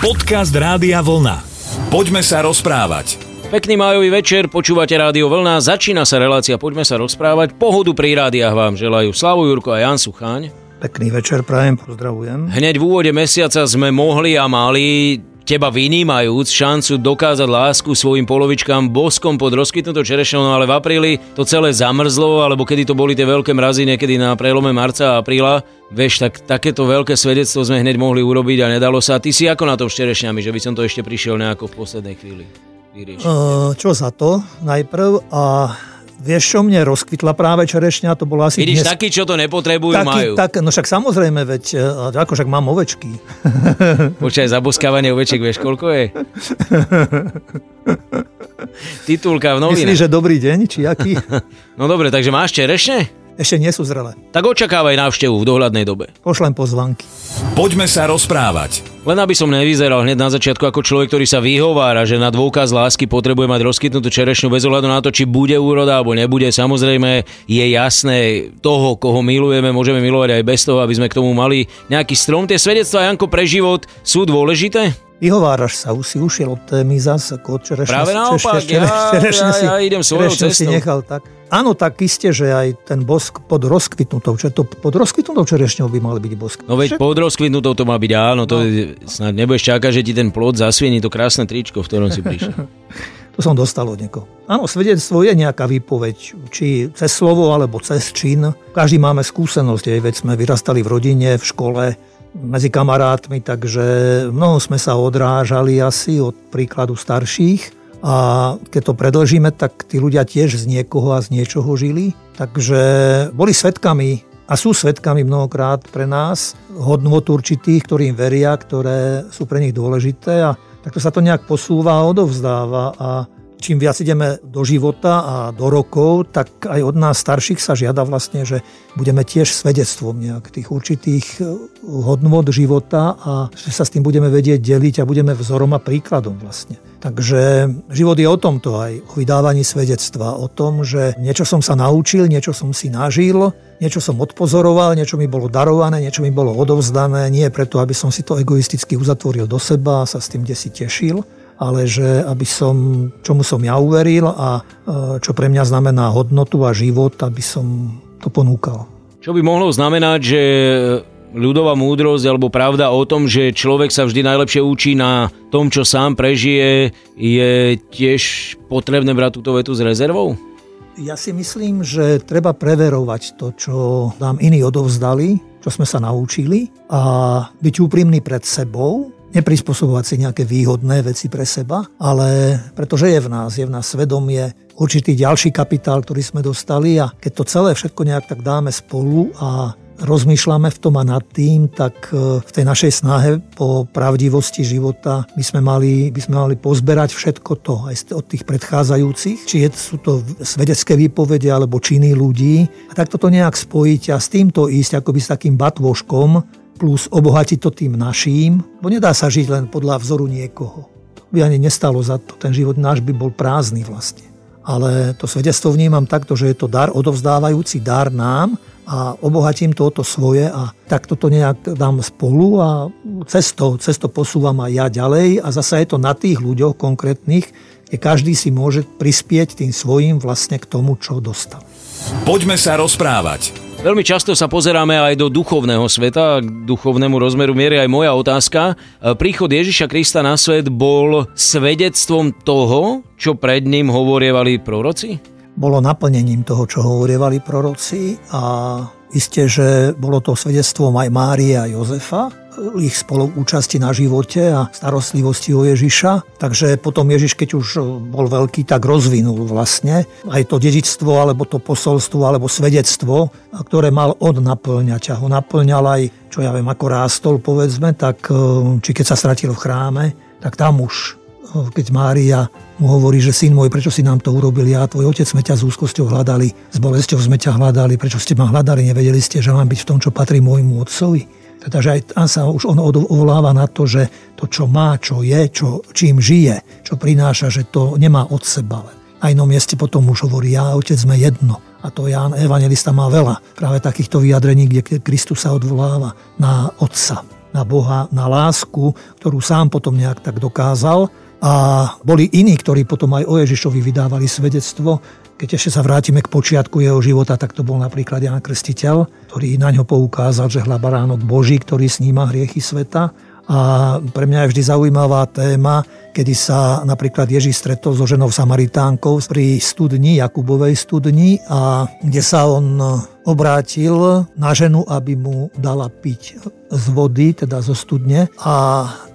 Podcast Rádia Vlna. Poďme sa rozprávať. Pekný májový večer, počúvate Rádio Vlna, začína sa relácia Poďme sa rozprávať. Pohodu pri rádiách vám želajú Slavu Jurko a Jan Sucháň. Pekný večer, prajem, pozdravujem. Hneď v úvode mesiaca sme mohli a mali teba vynímajúc šancu dokázať lásku svojim polovičkám boskom pod rozkvitnutou čerešňou, no ale v apríli to celé zamrzlo, alebo kedy to boli tie veľké mrazy, niekedy na prelome marca a apríla. Vieš, tak takéto veľké svedectvo sme hneď mohli urobiť a nedalo sa. Ty si ako na to s čerešňami, že by som to ešte prišiel nejako v poslednej chvíli? Uh, čo za to najprv a Vieš, čo mne rozkvitla práve čerešňa, to bolo asi Vidíš, dnes... takí, čo to nepotrebujú, taký, majú. Tak, no však samozrejme, veď, e, ako však mám ovečky. Počkaj, zaboskávanie ovečiek, vieš, koľko je? Titulka v novinách. Myslíš, že dobrý deň, či aký? no dobre, takže máš čerešne? Ešte nie sú zrelé. Tak očakávaj návštevu v dohľadnej dobe. Pošlem pozvanky. Poďme sa rozprávať. Len aby som nevyzeral hneď na začiatku ako človek, ktorý sa vyhovára, že na dôkaz lásky potrebuje mať rozkytnutú čerešňu bez ohľadu na to, či bude úroda alebo nebude. Samozrejme je jasné, toho, koho milujeme, môžeme milovať aj bez toho, aby sme k tomu mali nejaký strom. Tie svedectvá, Janko, pre život sú dôležité? Vyhováraš sa, už si ušiel od témy zase, ako od čerešne, Práve naopak, čerešne, ja, čerešne, ja, ja idem svojou čerešne si cestou. nechal tak. Áno, tak iste, že aj ten bosk pod rozkvitnutou, čo to pod rozkvitnutou čerešňou by mal byť bosk. No veď Však- pod rozkvitnutou to má byť, áno, to no. snad nebudeš čakať, že ti ten plod zasvieni to krásne tričko, v ktorom si prišiel. To som dostal od niekoho. Áno, svedectvo je nejaká výpoveď, či cez slovo alebo cez čin. Každý máme skúsenosť, veď sme vyrastali v rodine, v škole, medzi kamarátmi, takže mnoho sme sa odrážali asi od príkladu starších. A keď to predlžíme, tak tí ľudia tiež z niekoho a z niečoho žili. Takže boli svetkami a sú svetkami mnohokrát pre nás hodnot určitých, ktorým veria, ktoré sú pre nich dôležité a takto sa to nejak posúva a odovzdáva a čím viac ideme do života a do rokov, tak aj od nás starších sa žiada vlastne, že budeme tiež svedectvom nejak tých určitých eh, hodnot života a že sa s tým budeme vedieť deliť a budeme vzorom a príkladom vlastne. Takže život je o tomto aj, o vydávaní svedectva, o tom, že niečo som sa naučil, niečo som si nažil, niečo som odpozoroval, niečo mi bolo darované, niečo mi bolo odovzdané, nie preto, aby som si to egoisticky uzatvoril do seba a sa s tým kde si tešil, ale že aby som, čomu som ja uveril a e, čo pre mňa znamená hodnotu a život, aby som to ponúkal. Čo by mohlo znamenať, že ľudová múdrosť alebo pravda o tom, že človek sa vždy najlepšie učí na tom, čo sám prežije, je tiež potrebné brať túto vetu s rezervou? Ja si myslím, že treba preverovať to, čo nám iní odovzdali, čo sme sa naučili a byť úprimný pred sebou, neprispôsobovať si nejaké výhodné veci pre seba, ale pretože je v nás, je v nás svedomie, určitý ďalší kapitál, ktorý sme dostali a keď to celé všetko nejak tak dáme spolu a rozmýšľame v tom a nad tým, tak e, v tej našej snahe po pravdivosti života by sme mali, by sme mali pozberať všetko to aj od tých predchádzajúcich, či sú to svedecké výpovede alebo činy ľudí. A takto to nejak spojiť a s týmto ísť akoby s takým batvoškom plus obohatiť to tým naším, bo nedá sa žiť len podľa vzoru niekoho. To by ani nestalo za to, ten život náš by bol prázdny vlastne. Ale to svedectvo vnímam takto, že je to dar, odovzdávajúci dar nám a obohatím to o to svoje a takto to nejak dám spolu a cesto, cesto posúvam aj ja ďalej a zase je to na tých ľuďoch konkrétnych, kde každý si môže prispieť tým svojim vlastne k tomu, čo dostal. Poďme sa rozprávať. Veľmi často sa pozeráme aj do duchovného sveta, k duchovnému rozmeru miery aj moja otázka. E, Príchod Ježiša Krista na svet bol svedectvom toho, čo pred ním hovorievali proroci? bolo naplnením toho, čo hovorievali proroci a isté, že bolo to svedectvom aj Márie a Jozefa, ich spoluúčasti na živote a starostlivosti o Ježiša. Takže potom Ježiš, keď už bol veľký, tak rozvinul vlastne aj to dedičstvo, alebo to posolstvo, alebo svedectvo, ktoré mal on naplňať. A ho naplňal aj, čo ja viem, ako rástol, povedzme, tak či keď sa stratil v chráme, tak tam už keď Mária mu hovorí, že syn môj, prečo si nám to urobil ja, tvoj otec sme ťa s úzkosťou hľadali, s bolesťou sme ťa hľadali, prečo ste ma hľadali, nevedeli ste, že mám byť v tom, čo patrí môjmu otcovi. Teda, že aj tam sa už on odvoláva na to, že to, čo má, čo je, čo, čím žije, čo prináša, že to nemá od seba. Na inom mieste potom už hovorí, ja otec sme jedno. A to Ján Evangelista má veľa práve takýchto vyjadrení, kde Kristus sa odvoláva na otca. na Boha, na lásku, ktorú sám potom nejak tak dokázal. A boli iní, ktorí potom aj o Ježišovi vydávali svedectvo. Keď ešte sa vrátime k počiatku jeho života, tak to bol napríklad Jan Krstiteľ, ktorý na ňo poukázal, že hľa baránok Boží, ktorý sníma hriechy sveta. A pre mňa je vždy zaujímavá téma, kedy sa napríklad Ježíš stretol so ženou Samaritánkou pri studni, Jakubovej studni a kde sa on obrátil na ženu, aby mu dala piť z vody, teda zo studne a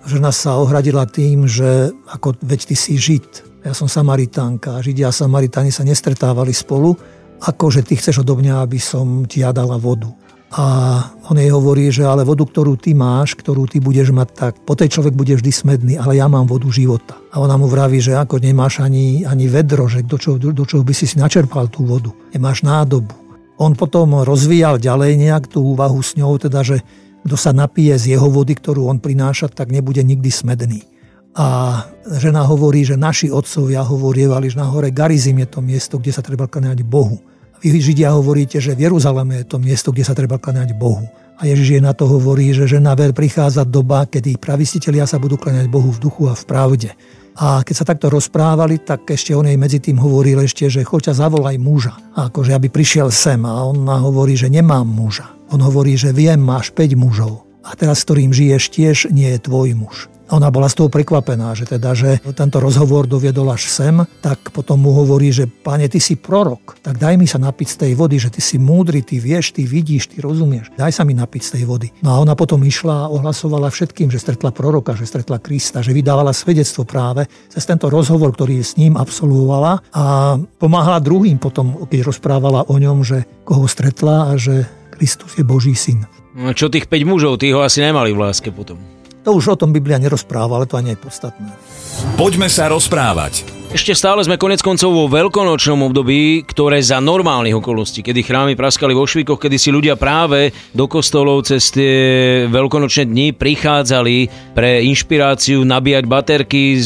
žena sa ohradila tým, že ako veď ty si žid, ja som Samaritánka, Židia a Samaritáni sa nestretávali spolu, ako že ty chceš odo mňa, aby som ti ja dala vodu. A on jej hovorí, že ale vodu, ktorú ty máš, ktorú ty budeš mať, tak po tej človek bude vždy smedný, ale ja mám vodu života. A ona mu vraví, že ako nemáš ani, ani vedro, že do čoho, do čoho by si si načerpal tú vodu. Nemáš nádobu. On potom rozvíjal ďalej nejak tú úvahu s ňou, teda, že kto sa napije z jeho vody, ktorú on prináša, tak nebude nikdy smedný. A žena hovorí, že naši otcovia hovorievali, že na hore Garizim je to miesto, kde sa treba kláňať Bohu. Vy Židia hovoríte, že v Jeruzaleme je to miesto, kde sa treba kláňať Bohu. A Ježiš je na to hovorí, že žena ver prichádza doba, kedy pravistitelia sa budú kláňať Bohu v duchu a v pravde. A keď sa takto rozprávali, tak ešte on jej medzi tým hovoril ešte, že choď zavolaj muža, akože aby prišiel sem. A on hovorí, že nemám muža. On hovorí, že viem, máš 5 mužov. A teraz, s ktorým žiješ, tiež nie je tvoj muž. Ona bola z toho prekvapená, že teda, že tento rozhovor doviedol až sem, tak potom mu hovorí, že pane, ty si prorok, tak daj mi sa napiť z tej vody, že ty si múdry, ty vieš, ty vidíš, ty rozumieš. Daj sa mi napiť z tej vody. No a ona potom išla a ohlasovala všetkým, že stretla proroka, že stretla Krista, že vydávala svedectvo práve cez tento rozhovor, ktorý s ním absolvovala a pomáhala druhým potom, keď rozprávala o ňom, že koho stretla a že Kristus je Boží syn. No čo tých 5 mužov, tí ho asi nemali v láske potom. To už o tom Biblia nerozpráva, ale to ani je podstatné. Poďme sa rozprávať. Ešte stále sme konec koncov vo veľkonočnom období, ktoré za normálnych okolností, kedy chrámy praskali vo švíkoch, kedy si ľudia práve do kostolov cez tie veľkonočné dni prichádzali pre inšpiráciu nabíjať baterky, e,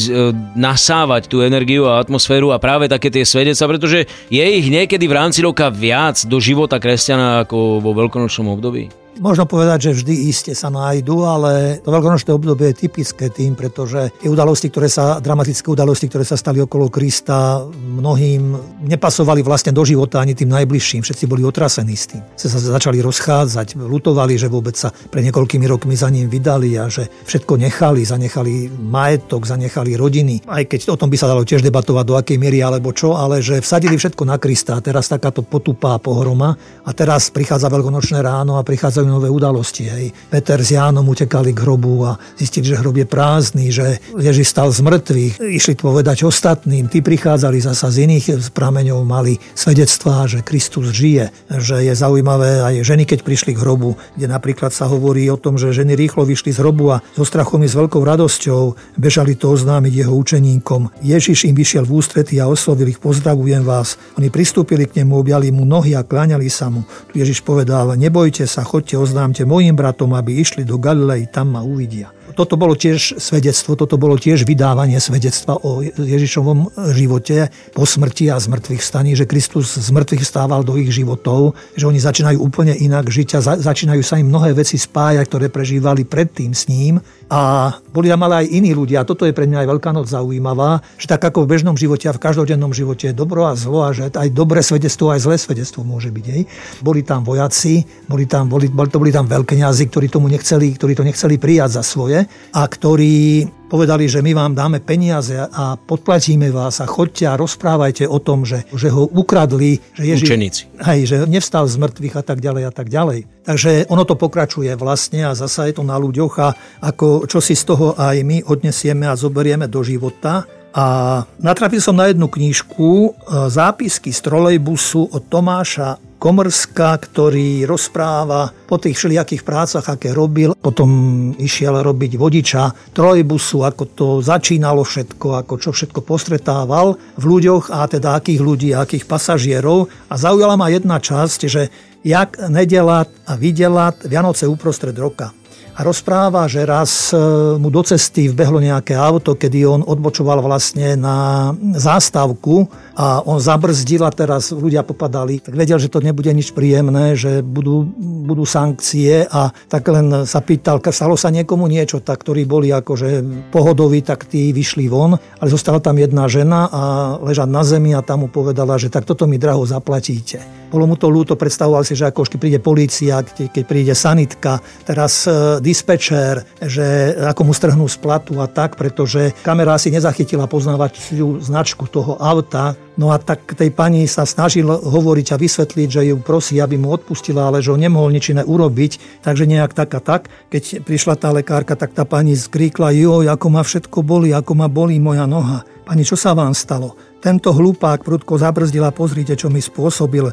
nasávať tú energiu a atmosféru a práve také tie svedectva, pretože je ich niekedy v rámci roka viac do života kresťana ako vo veľkonočnom období. Možno povedať, že vždy iste sa nájdu, ale to veľkonočné obdobie je typické tým, pretože tie udalosti, ktoré sa, dramatické udalosti, ktoré sa stali okolo Krista, mnohým nepasovali vlastne do života ani tým najbližším. Všetci boli otrasení s tým. Se sa začali rozchádzať, lutovali, že vôbec sa pre niekoľkými rokmi za ním vydali a že všetko nechali, zanechali majetok, zanechali rodiny. Aj keď o tom by sa dalo tiež debatovať, do akej miery alebo čo, ale že vsadili všetko na Krista a teraz takáto potupá pohroma a teraz prichádza veľkonočné ráno a prichádza prichádzajú nové udalosti. Hej. Peter s Jánom utekali k hrobu a zistili, že hrob je prázdny, že Ježiš stal z mŕtvych. Išli povedať ostatným, tí prichádzali zasa z iných prameňov, mali svedectvá, že Kristus žije, že je zaujímavé aj ženy, keď prišli k hrobu, kde napríklad sa hovorí o tom, že ženy rýchlo vyšli z hrobu a so strachom i s veľkou radosťou bežali to oznámiť jeho učeníkom. Ježiš im vyšiel v ústretí a oslovil ich, pozdravujem vás. Oni pristúpili k nemu, objali mu nohy a kláňali sa mu. Ježiš povedal, nebojte sa, choďte, oznámte mojim bratom, aby išli do Galilei, tam ma uvidia. Toto bolo tiež svedectvo, toto bolo tiež vydávanie svedectva o Ježišovom živote po smrti a zmrtvých staní, že Kristus z mŕtvych stával do ich životov, že oni začínajú úplne inak žiť a začínajú sa im mnohé veci spájať, ktoré prežívali predtým s ním a boli tam ale aj iní ľudia. A toto je pre mňa aj Veľká noc zaujímavá, že tak ako v bežnom živote a v každodennom živote je dobro a zlo a že aj dobré svedectvo, aj zlé svedectvo môže byť. Hej. Boli tam vojaci, boli tam, boli, to boli tam veľkňazi, ktorí tomu nechceli, ktorí to nechceli prijať za svoje a ktorí povedali, že my vám dáme peniaze a podplatíme vás a chodte a rozprávajte o tom, že, že ho ukradli, že Ježiš, Učeníci. Hej, že nevstal z mŕtvych a tak ďalej a tak ďalej. Takže ono to pokračuje vlastne a zasa je to na ľuďoch a ako čo si z toho aj my odnesieme a zoberieme do života. A natrafil som na jednu knižku e, zápisky z trolejbusu od Tomáša Komrska, ktorý rozpráva po tých všelijakých prácach, aké robil. Potom išiel robiť vodiča trojbusu, ako to začínalo všetko, ako čo všetko postretával v ľuďoch a teda akých ľudí, akých pasažierov. A zaujala ma jedna časť, že jak nedela a videla Vianoce uprostred roka. A rozpráva, že raz e, mu do cesty vbehlo nejaké auto, kedy on odbočoval vlastne na zástavku a on zabrzdil a teraz ľudia popadali. Tak vedel, že to nebude nič príjemné, že budú, budú sankcie a tak len sa pýtal, stalo sa niekomu niečo, tak ktorí boli akože pohodoví, tak tí vyšli von, ale zostala tam jedna žena a ležať na zemi a tam mu povedala, že tak toto mi draho zaplatíte. Bolo mu to ľúto, predstavoval si, že ako keď príde polícia, keď príde sanitka, teraz e, dispečer, že ako mu strhnú z platu a tak, pretože kamera si nezachytila poznávaciu značku toho auta, No a tak tej pani sa snažil hovoriť a vysvetliť, že ju prosí, aby mu odpustila, ale že on nemohol nič iné urobiť, takže nejak tak a tak. Keď prišla tá lekárka, tak tá pani skríkla, jo, ako ma všetko boli, ako ma bolí moja noha. Pani, čo sa vám stalo? Tento hlupák prudko zabrzdila, pozrite, čo mi spôsobil.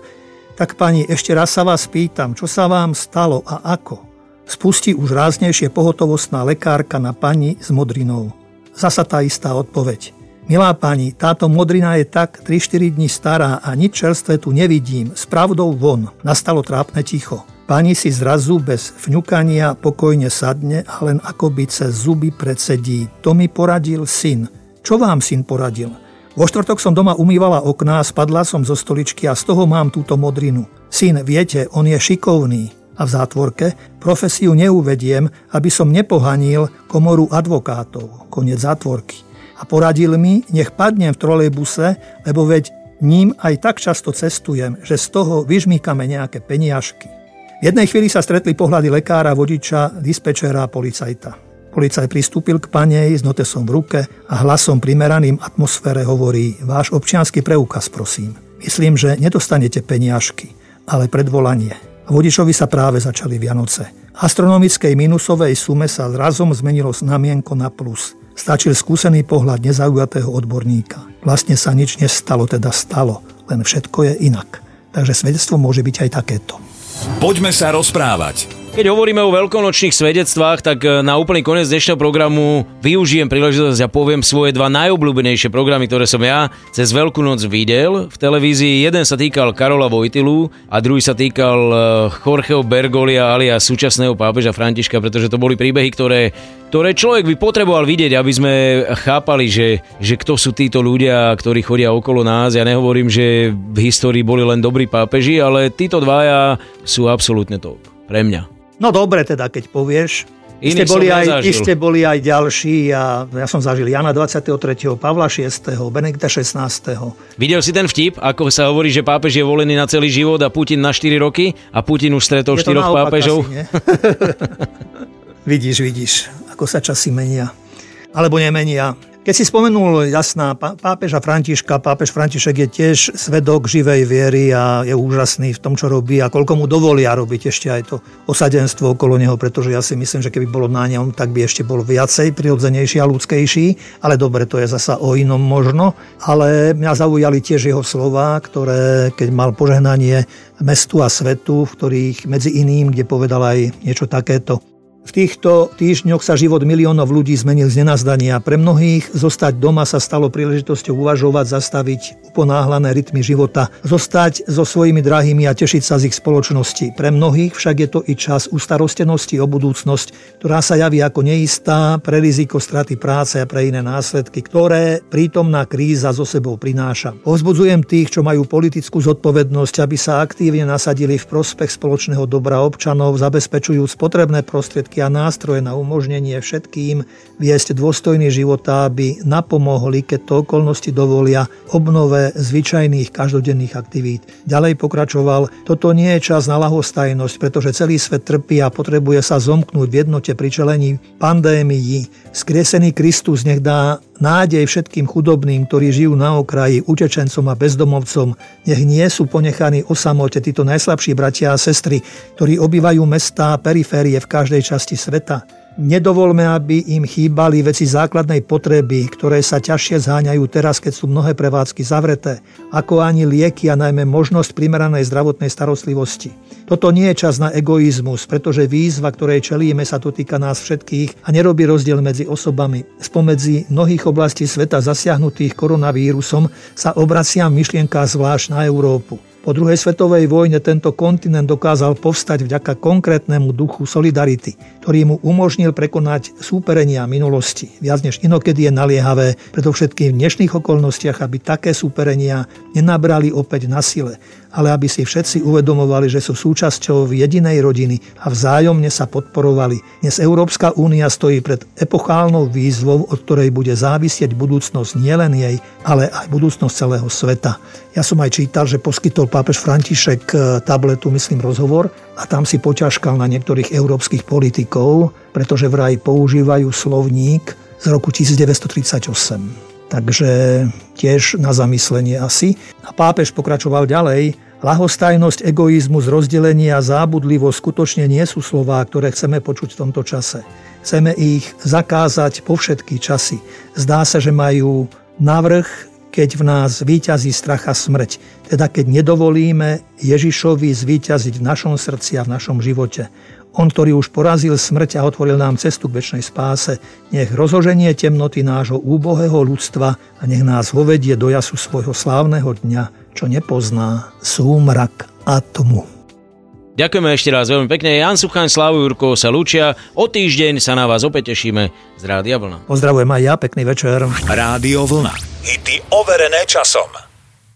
Tak pani, ešte raz sa vás pýtam, čo sa vám stalo a ako? Spustí už ráznejšie pohotovostná lekárka na pani s modrinou. Zasa tá istá odpoveď. Milá pani, táto modrina je tak 3-4 dní stará a nič čerstvé tu nevidím. S pravdou von. Nastalo trápne ticho. Pani si zrazu bez vňukania pokojne sadne a len akoby cez zuby predsedí. To mi poradil syn. Čo vám syn poradil? Vo štvrtok som doma umývala okná, spadla som zo stoličky a z toho mám túto modrinu. Syn, viete, on je šikovný. A v zátvorke profesiu neuvediem, aby som nepohanil komoru advokátov. Konec zátvorky a poradil mi, nech padnem v trolejbuse, lebo veď ním aj tak často cestujem, že z toho vyžmýkame nejaké peniažky. V jednej chvíli sa stretli pohľady lekára, vodiča, dispečera a policajta. Policaj pristúpil k panej s notesom v ruke a hlasom primeraným atmosfére hovorí Váš občianský preukaz, prosím. Myslím, že nedostanete peniažky, ale predvolanie. Vodičovi sa práve začali Vianoce. Astronomickej minusovej sume sa zrazom zmenilo znamienko na plus. Stačil skúsený pohľad nezaujatého odborníka. Vlastne sa nič nestalo, teda stalo, len všetko je inak. Takže svedectvo môže byť aj takéto. Poďme sa rozprávať. Keď hovoríme o veľkonočných svedectvách, tak e, na úplný koniec dnešného programu využijem príležitosť a poviem svoje dva najobľúbenejšie programy, ktoré som ja cez Veľkú noc videl v televízii. Jeden sa týkal Karola Vojtilu a druhý sa týkal e, Jorgeho Bergolia alia súčasného pápeža Františka, pretože to boli príbehy, ktoré, ktoré človek by potreboval vidieť, aby sme chápali, že, že kto sú títo ľudia, ktorí chodia okolo nás. Ja nehovorím, že v histórii boli len dobrí pápeži, ale títo dvaja sú absolútne top. Pre mňa. No dobre teda, keď povieš. Iných Iste boli, aj, nezažil. iste boli aj ďalší a ja som zažil Jana 23., Pavla 6., Benedikta 16. Videl si ten vtip, ako sa hovorí, že pápež je volený na celý život a Putin na 4 roky a Putin už stretol Je to 4 naopak pápežov? Asi, vidíš, vidíš, ako sa časy menia. Alebo nemenia. Keď si spomenul, jasná, pápeža Františka, pápež František je tiež svedok živej viery a je úžasný v tom, čo robí a koľko mu dovolia robiť ešte aj to osadenstvo okolo neho, pretože ja si myslím, že keby bolo na ňom, tak by ešte bol viacej prirodzenejší a ľudskejší, ale dobre, to je zasa o inom možno. Ale mňa zaujali tiež jeho slova, ktoré, keď mal požehnanie mestu a svetu, v ktorých medzi iným, kde povedal aj niečo takéto. V týchto týždňoch sa život miliónov ľudí zmenil z nenazdania. Pre mnohých zostať doma sa stalo príležitosťou uvažovať, zastaviť uponáhlané rytmy života, zostať so svojimi drahými a tešiť sa z ich spoločnosti. Pre mnohých však je to i čas ustarostenosti o budúcnosť, ktorá sa javí ako neistá pre riziko straty práce a pre iné následky, ktoré prítomná kríza so sebou prináša. Povzbudzujem tých, čo majú politickú zodpovednosť, aby sa aktívne nasadili v prospech spoločného dobra občanov, zabezpečujúc potrebné prostriedky a nástroje na umožnenie všetkým viesť dôstojný život, aby napomohli, keď to okolnosti dovolia, obnove zvyčajných každodenných aktivít. Ďalej pokračoval, toto nie je čas na lahostajnosť, pretože celý svet trpí a potrebuje sa zomknúť v jednote pri čelení pandémii. Skriesený Kristus nech dá nádej všetkým chudobným, ktorí žijú na okraji, utečencom a bezdomovcom. Nech nie sú ponechaní o samote títo najslabší bratia a sestry, ktorí obývajú mestá a periférie v každej časti sveta. Nedovolme, aby im chýbali veci základnej potreby, ktoré sa ťažšie zháňajú teraz, keď sú mnohé prevádzky zavreté, ako ani lieky a najmä možnosť primeranej zdravotnej starostlivosti. Toto nie je čas na egoizmus, pretože výzva, ktorej čelíme, sa to týka nás všetkých a nerobí rozdiel medzi osobami. Spomedzi mnohých oblastí sveta zasiahnutých koronavírusom sa obraciam myšlienka zvlášť na Európu. Po druhej svetovej vojne tento kontinent dokázal povstať vďaka konkrétnemu duchu solidarity, ktorý mu umožnil prekonať súperenia minulosti. Viac než inokedy je naliehavé, predovšetkým v dnešných okolnostiach, aby také súperenia nenabrali opäť na sile, ale aby si všetci uvedomovali, že sú súčasťou jedinej rodiny a vzájomne sa podporovali. Dnes Európska únia stojí pred epochálnou výzvou, od ktorej bude závisieť budúcnosť nielen jej, ale aj budúcnosť celého sveta. Ja som aj čítal, že poskytol pápež František e, tabletu, myslím, rozhovor a tam si poťažkal na niektorých európskych politikov, pretože vraj používajú slovník z roku 1938. Takže tiež na zamyslenie asi. A pápež pokračoval ďalej. Lahostajnosť, egoizmus, rozdelenie a zábudlivosť skutočne nie sú slová, ktoré chceme počuť v tomto čase. Chceme ich zakázať po všetky časy. Zdá sa, že majú navrh keď v nás výťazí strach a smrť. Teda keď nedovolíme Ježišovi zvíťaziť v našom srdci a v našom živote. On, ktorý už porazil smrť a otvoril nám cestu k väčšnej spáse, nech rozoženie temnoty nášho úbohého ľudstva a nech nás vovedie do jasu svojho slávneho dňa, čo nepozná súmrak atomu. Ďakujeme ešte raz veľmi pekne. Jan Suchaň, Slavu Jurko sa lúčia. O týždeň sa na vás opäť tešíme z Rádia Vlna. Pozdravujem aj ja, pekný večer. Rádio Vlna. Hity overené časom.